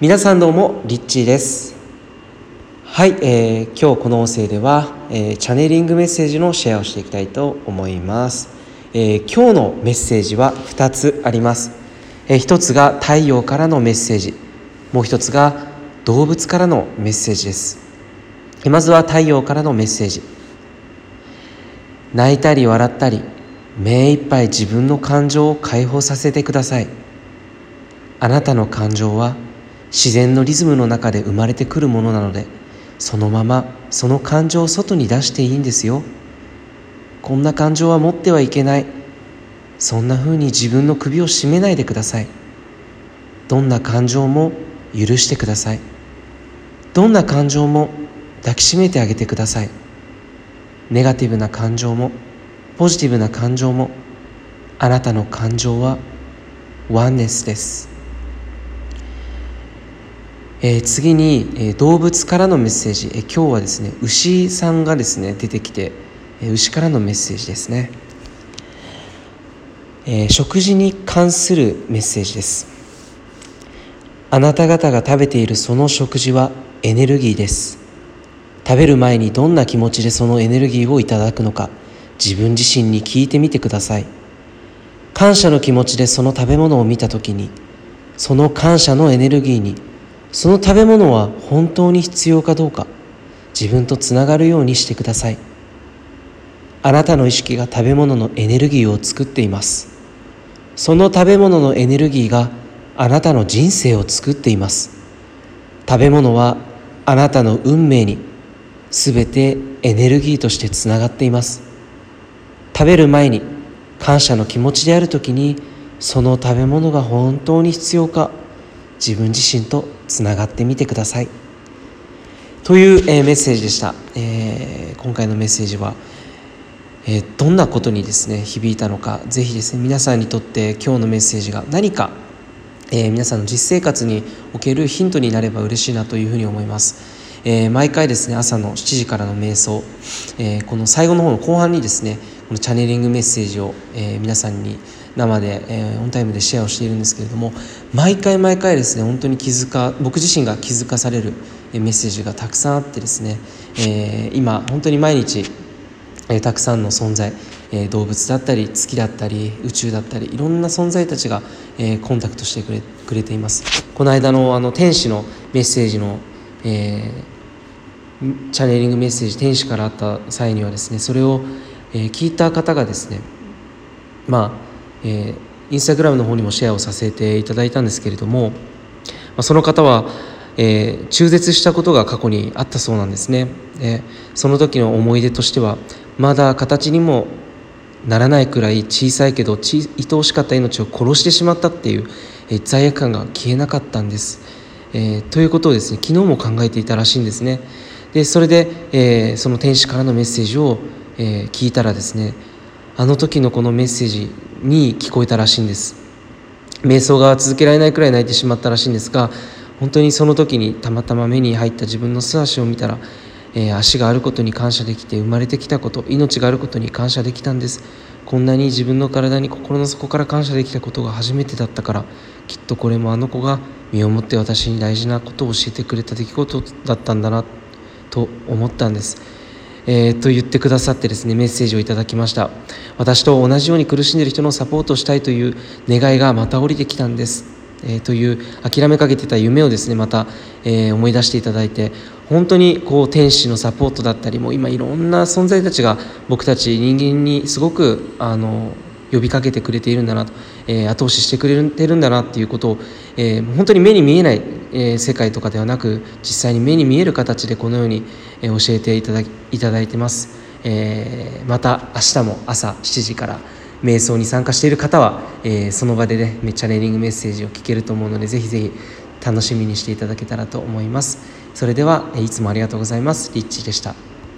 皆さんどうもリッチーです。はい、えー、今日この音声では、えー、チャネリングメッセージのシェアをしていきたいと思います、えー、今日のメッセージは2つあります、えー、1つが太陽からのメッセージ。もう1つが動物からのメッセージです。まずは太陽からのメッセージ。泣いたり笑ったり目いっぱい自分の感情を解放させてください。あなたの感情は自然のリズムの中で生まれてくるものなのでそのままその感情を外に出していいんですよ。こんな感情は持ってはいけない。そんな風に自分の首を絞めないでください。どんな感情も許してください。どんな感情も抱きしめてあげてください。ネガティブな感情もポジティブな感情もあなたの感情はワンネスです。えー、次に、えー、動物からのメッセージ、えー、今日はですね牛さんがですね出てきて、え牛からのメッセージですね、え食事に関するメッセージです。あなた方が食べているその食事はエネルギーです。食べる前にどんな気持ちでそのエネルギーをいただくのか自分自身に聞いてみてください。感謝の気持ちでその食べ物を見た時にその感謝のエネルギーにその食べ物は本当に必要かどうか自分とつながるようにしてください。あなたの意識が食べ物のエネルギーを作っています。その食べ物のエネルギーがあなたの人生を作っています。食べ物はあなたの運命にすべてエネルギーとしてつながっています。食べる前に感謝の気持ちである時にその食べ物が本当に必要か自分自身とつながってみてください。という、えー、メッセージでした、えー、今回のメッセージは、えー、どんなことにですね響いたのかぜひですね皆さんにとって今日のメッセージが何か、え皆さんの実生活におけるヒントになれば嬉しいなというふうに思います。えー、毎回ですね朝の7時からの瞑想、えー、この最後の方の後半にですねこのチャネリングメッセージを、えー、皆さんに生で、えー、オンタイムでシェアをしているんですけれども毎回毎回ですね本当に気づか僕自身が気づかされるメッセージがたくさんあってですね、えー、今本当に毎日、えー、たくさんの存在、えー、動物だったり月だったり宇宙だったりいろんな存在たちが、えー、コンタクトしてくれくれています。この間のあの天使のメッセージの、えー、チャネリングメッセージ天使からあった際にはですねそれを、えー、聞いた方がですねまあえー、インスタグラムの方にもシェアをさせていただいたんですけれども、まあ、その方は、えー、中絶したことが過去にあったそうなんですね、でその時の思い出としてはまだ形にもならないくらい小さいけど愛おしかった命を殺してしまったっていう、え、罪悪感が消えなかったんです、えー、ということをですね昨日も考えていたらしいんですね。でそれで、えー、その天使からのメッセージを、えー、聞いたらですねあの時のこのメッセージに聞こえたらしいんです。瞑想が続けられないくらい泣いてしまったらしいんですが本当にその時にたまたま目に入った自分の素足を見たら、えー、足があることに感謝できて生まれてきたこと命があることに感謝できたんです。こんなに自分の体に心の底から感謝できたことが初めてだったからきっとこれもあの子が身をもって私に大事なことを教えてくれた出来事だったんだなと思ったんです。えー、と言ってくださってですねメッセージをいただきました。私と同じように苦しんでいる人のサポートをしたいという願いがまた降りてきたんです、えー、という諦めかけてた夢をですねまた、えー、思い出していただいて本当にこう天使のサポートだったりも今いろんな存在たちが僕たち人間にすごくあの呼びかけてくれているんだなと、えー、後押ししてくれてるんだなっていうことを、えー、本当に目に見えない、えー、世界とかではなく実際に目に見える形でこのように、えー、教えていただいただいてます、えー、また明日も朝7時から瞑想に参加している方は、えー、その場でねチャネリングメッセージを聞けると思うのでぜひぜひ楽しみにしていただけたらと思います。それではいつもありがとうございます。リッチでした。